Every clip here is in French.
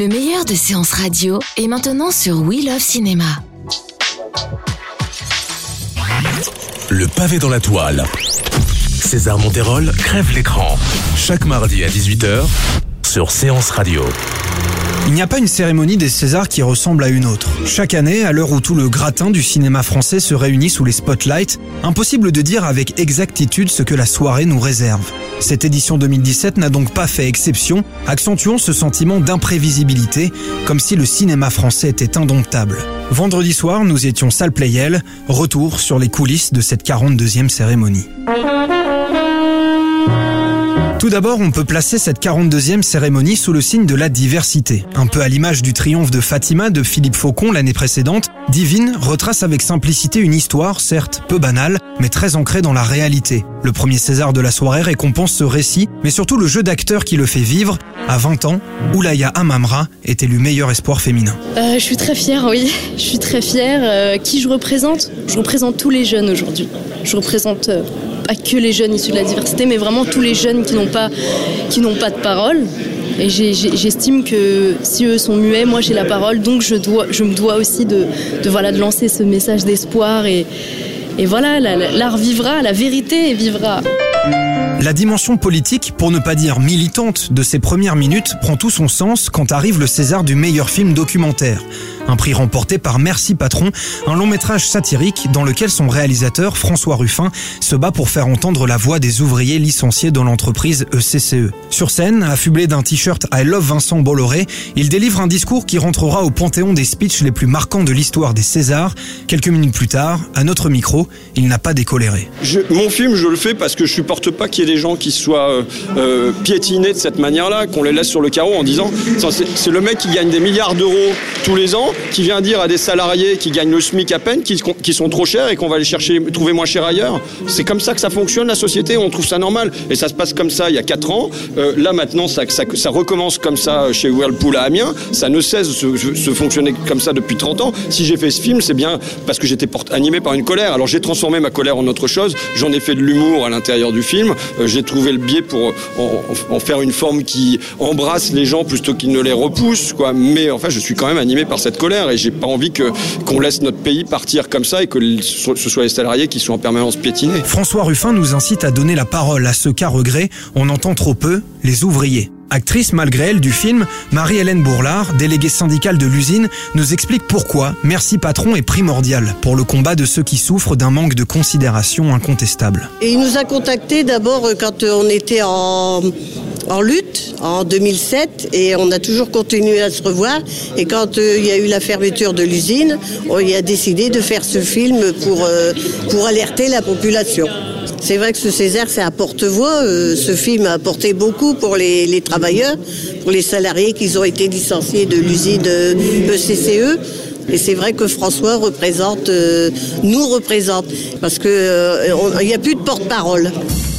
Le meilleur de séances radio est maintenant sur We Love Cinéma. Le pavé dans la toile. César Monterol crève l'écran. Chaque mardi à 18h sur Séance Radio. Il n'y a pas une cérémonie des Césars qui ressemble à une autre. Chaque année, à l'heure où tout le gratin du cinéma français se réunit sous les spotlights, impossible de dire avec exactitude ce que la soirée nous réserve. Cette édition 2017 n'a donc pas fait exception, accentuant ce sentiment d'imprévisibilité, comme si le cinéma français était indomptable. Vendredi soir, nous étions salle Playel, retour sur les coulisses de cette 42e cérémonie. Tout d'abord, on peut placer cette 42e cérémonie sous le signe de la diversité. Un peu à l'image du triomphe de Fatima de Philippe Faucon l'année précédente, Divine retrace avec simplicité une histoire, certes peu banale, mais très ancrée dans la réalité. Le premier César de la soirée récompense ce récit, mais surtout le jeu d'acteur qui le fait vivre. À 20 ans, Oulaya Amamra est élu meilleur espoir féminin. Euh, je suis très fière, oui. Je suis très fière. Euh, qui je représente? Je représente tous les jeunes aujourd'hui. Je représente euh, que les jeunes issus de la diversité, mais vraiment tous les jeunes qui n'ont pas, de parole. Et j'estime que si eux sont muets, moi j'ai la parole, donc je, me dois aussi de, lancer ce message d'espoir. Et, voilà, la- la- l'art vivra, la vérité vivra. La dimension politique, pour ne pas dire militante, de ces premières minutes prend tout son sens quand arrive le César du meilleur film documentaire. Un prix remporté par Merci Patron, un long métrage satirique dans lequel son réalisateur, François Ruffin, se bat pour faire entendre la voix des ouvriers licenciés dans l'entreprise E ECCE. Sur scène, affublé d'un t-shirt I Love Vincent Bolloré, il délivre un discours qui rentrera au panthéon des speeches les plus marquants de l'histoire des Césars. Quelques minutes plus tard, à notre micro, il n'a pas décoléré. Mon film, je le fais parce que je supporte pas qu'il y ait des gens qui soient euh, euh, piétinés de cette manière-là, qu'on les laisse sur le carreau en disant c'est le mec qui gagne des milliards d'euros tous les ans, qui vient dire à des salariés qui gagnent le SMIC à peine, qui, qui sont trop chers et qu'on va les chercher, trouver moins cher ailleurs. C'est comme ça que ça fonctionne la société, on trouve ça normal. Et ça se passe comme ça il y a 4 ans. Euh, là maintenant, ça, recommence comme ça chez Whirlpool à Amiens. Ça ne cesse de se, fonctionner comme ça depuis 30 ans. Si j'ai fait ce film, c'est bien parce que j'étais animé par une colère. Alors j'ai transformé ma colère en autre chose. J'en ai fait de l'humour à l'intérieur du film. Euh, j'ai trouvé le biais pour en, en faire une forme qui embrasse les gens plutôt qu'il ne les repousse. Quoi. Mais enfin, je suis quand même animé par cette colère et j'ai pas envie que qu'on laisse notre pays partir comme ça et que ce soit les salariés qui soient en permanence piétinés. François Ruffin nous incite à donner la parole à ceux qu'à regret, on entend trop peu, les ouvriers. Actrice malgré elle du film, Marie-Hélène Bourlard, déléguée syndicale de l'usine, nous explique pourquoi Merci Patron est primordial pour le combat de ceux qui souffrent d'un manque de considération incontestable. Et il nous a contactés d'abord euh, quand euh, on était en, en lutte en 2007 et on a toujours continué à se revoir. Et quand euh, il y a eu la fermeture de l'usine, on a décidé de faire ce film pour, euh, pour alerter la population. C'est vrai que ce Césaire, c'est un porte-voix. Euh, ce film a apporté beaucoup pour les, travailleurs, pour les salariés qui ont été licenciés de l'usine ECCE. Et c'est vrai que François représente, nous représente, parce que euh, on- il n'y a plus de porte-parole.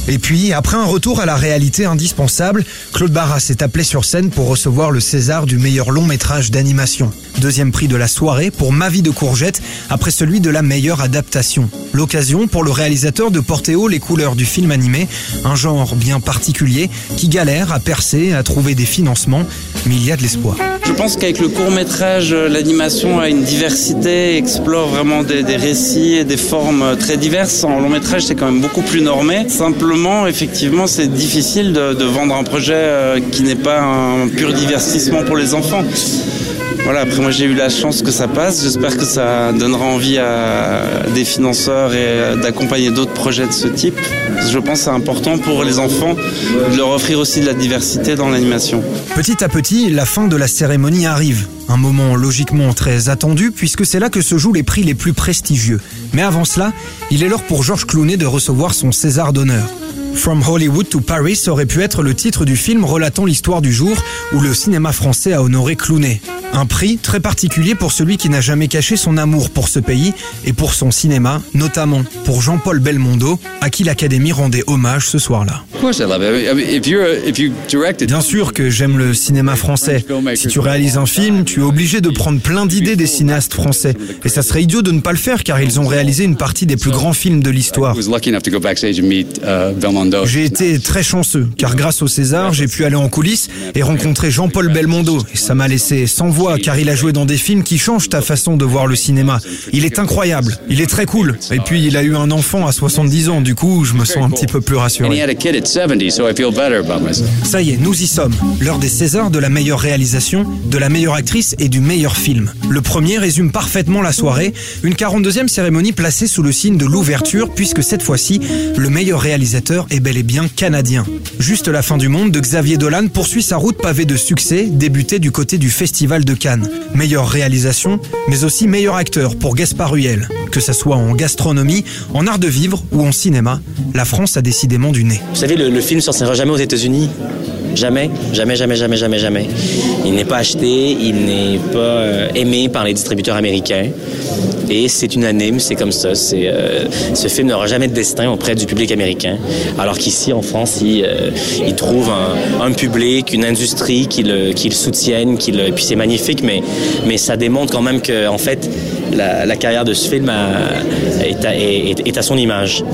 Et puis, après un retour à la réalité indispensable, Claude Barras est appelé sur scène pour recevoir le César du meilleur long métrage d'animation. Deuxième prix de la soirée pour Ma vie de courgette, après celui de la meilleure adaptation. L'occasion pour le réalisateur de porter haut les couleurs du film animé, un genre bien particulier qui galère à percer, à trouver des financements, mais il y a de l'espoir. Je pense qu'avec le court métrage, euh, l'animation a une diversité, explore vraiment des, des récits et des formes euh, très diverses. En long métrage, c'est quand même beaucoup plus normé. Effectivement, c'est difficile de, de vendre un projet euh, qui n'est pas un pur divertissement pour les enfants. Voilà, après moi j'ai eu la chance que ça passe. J'espère que ça donnera envie à des financeurs et euh, d'accompagner d'autres projets de ce type. Je pense que c'est important pour les enfants de leur offrir aussi de la diversité dans l'animation. Petit à petit, la fin de la cérémonie arrive. Un moment logiquement très attendu puisque c'est là que se jouent les prix les plus prestigieux. Mais avant cela, il est l'heure pour Georges Clooney de recevoir son César d'honneur. From Hollywood to Paris aurait pu être le titre du film relatant l'histoire du jour où le cinéma français a honoré Clooney. Un prix très particulier pour celui qui n'a jamais caché son amour pour ce pays et pour son cinéma, notamment pour Jean-Paul Belmondo, à qui l'Académie rendait hommage ce soir-là. Bien sûr que j'aime le cinéma français. Si tu réalises un film, tu es obligé de prendre plein d'idées des cinéastes français. Et ça serait idiot de ne pas le faire car ils ont réalisé une partie des plus grands films de l'histoire. J'ai été très chanceux car grâce au César, j'ai pu aller en coulisses et rencontrer Jean-Paul Belmondo. Et ça m'a laissé sans voix car il a joué dans des films qui changent ta façon de voir le cinéma. Il est incroyable, il est très cool. Et puis il a eu un enfant à 70 ans, du coup je me sens un petit peu plus rassuré. Ça y est, nous y sommes. L'heure des Césars de la meilleure réalisation, de la meilleure actrice et du meilleur film. Le premier résume parfaitement la soirée, une 42e cérémonie placée sous le signe de l'ouverture puisque cette fois-ci, le meilleur réalisateur est bel et bien canadien. Juste la fin du monde de Xavier Dolan poursuit sa route pavée de succès, débutée du côté du Festival de Cannes. Meilleure réalisation, mais aussi meilleur acteur pour Gaspard Huel. Que ça soit en gastronomie, en art de vivre ou en cinéma, la France a décidément du nez. Vous savez, le, film ne sortira jamais aux États-Unis. Jamais, jamais, jamais, jamais, jamais, jamais. Il n'est pas acheté, il n'est pas euh, aimé par les distributeurs américains. Et c'est unanime, c'est comme ça. Euh, ce film n'aura jamais de destin auprès du public américain. Alors qu'ici, en France, il, euh, trouve un, public, une industrie qui le, qui soutienne. Et puis c'est magnifique, mais, ça démontre quand même que, en fait, la, carrière de ce film est, à, son image.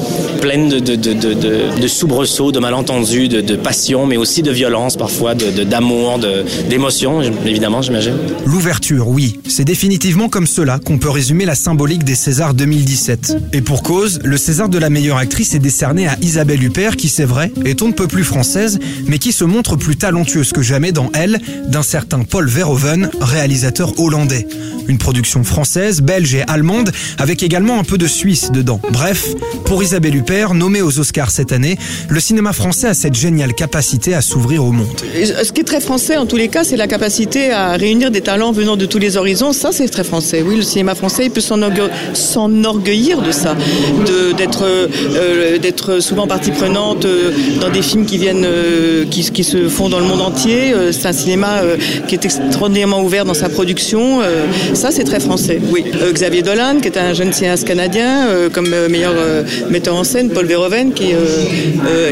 Pleine de, de, soubresauts, de malentendus, de, de passion, mais aussi de violence parfois, d'amour, d'émotion, évidemment, j'imagine. L'ouverture, oui. C'est définitivement comme cela qu'on peut résumer la symbolique des Césars 2017. Et pour cause, le César de la meilleure actrice est décerné à Isabelle Huppert, qui c'est vrai, est on ne peut plus française, mais qui se montre plus talentueuse que jamais dans Elle, d'un certain Paul Verhoeven, réalisateur hollandais. Une production française, belge et allemande, avec également un peu de Suisse dedans. Bref, pour Isabelle Huppert, nommée aux Oscars cette année, le cinéma français a cette géniale capacité à s'ouvrir au monde. Ce qui est très français en tous les cas, c'est la capacité à réunir des talents venant de tous les horizons. Ça, c'est très français. Oui, le cinéma français, il peut s'enorgueillir de ça, d'être euh, d'être souvent partie prenante euh, dans des films euh, qui, qui, se font dans le monde entier. C'est un cinéma qui est extraordinairement ouvert dans sa production. Ça, c'est très français. Oui. Xavier Dolan, qui est un jeune cinéaste canadien, comme meilleur metteur en scène, Paul Verhoeven, qui,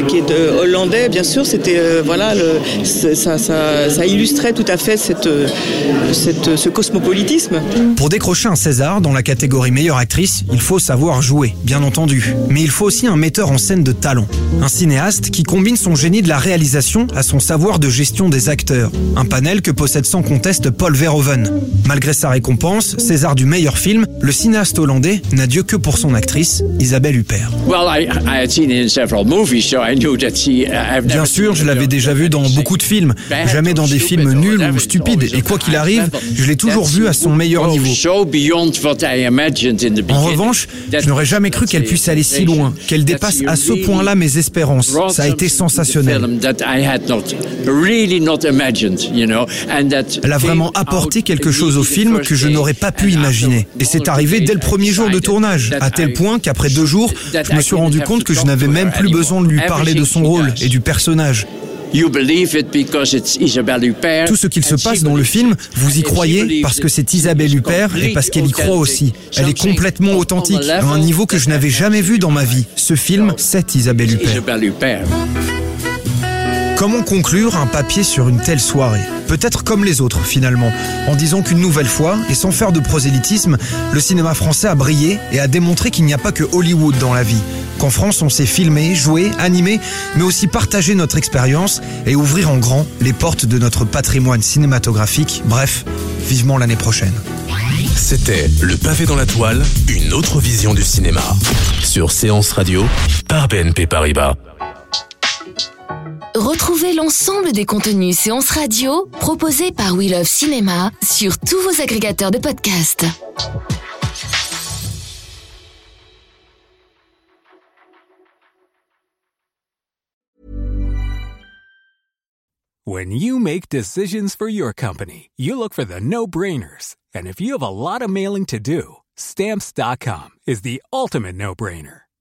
qui est hollandais, bien sûr. C'était voilà, le, ça, ça, ça, illustrait tout à fait cette, cette, ce cosmopolitisme. Pour décrocher un César dans la catégorie meilleure actrice, il faut savoir jouer, bien entendu. Mais il faut aussi un metteur en scène de talent. Un cinéaste qui combine son génie de la réalisation à son savoir de gestion des acteurs. Un panel que possède sans conteste Paul Verhoeven. Malgré sa récompense, César du meilleur film, le cinéaste hollandais n'a Dieu que pour son actrice, Isabelle Huppert. Bien sûr, je l'avais déjà vu dans beaucoup de films, jamais dans des films nuls ou stupides, et quoi qu'il arrive, je l'ai toujours vu à son meilleur niveau. En revanche, je n'aurais jamais cru qu'elle puisse aller si loin, qu'elle dépasse à ce point-là mes espérances. Ça a été sensationnel. Elle a vraiment apporté quelque chose au film que je n'aurais pas pu imaginer. Et c'est arrivé dès le premier jour de tournage, à tel point qu'après deux jours, je me suis rendu compte que je n'avais même plus besoin de lui parler de son rôle et du personnage. Tout ce qu'il se passe dans le film, vous y croyez parce que c'est Isabelle Huppert et parce qu'elle y croit aussi. Elle est complètement authentique, à un niveau que je n'avais jamais vu dans ma vie. Ce film, c'est Isabelle Huppert. Comment conclure un papier sur une telle soirée Peut-être comme les autres finalement, en disant qu'une nouvelle fois, et sans faire de prosélytisme, le cinéma français a brillé et a démontré qu'il n'y a pas que Hollywood dans la vie. Qu'en France, on sait filmer, jouer, animer, mais aussi partager notre expérience et ouvrir en grand les portes de notre patrimoine cinématographique. Bref, vivement l'année prochaine. C'était Le pavé dans la toile, une autre vision du cinéma. Sur Séance Radio, par BNP Paribas. Retrouvez l'ensemble des contenus séances radio proposés par We Love Cinéma sur tous vos agrégateurs de podcasts. When you make decisions for your company, you look for the no-brainers. And if you have a lot of mailing to do, stamps.com is the ultimate no-brainer.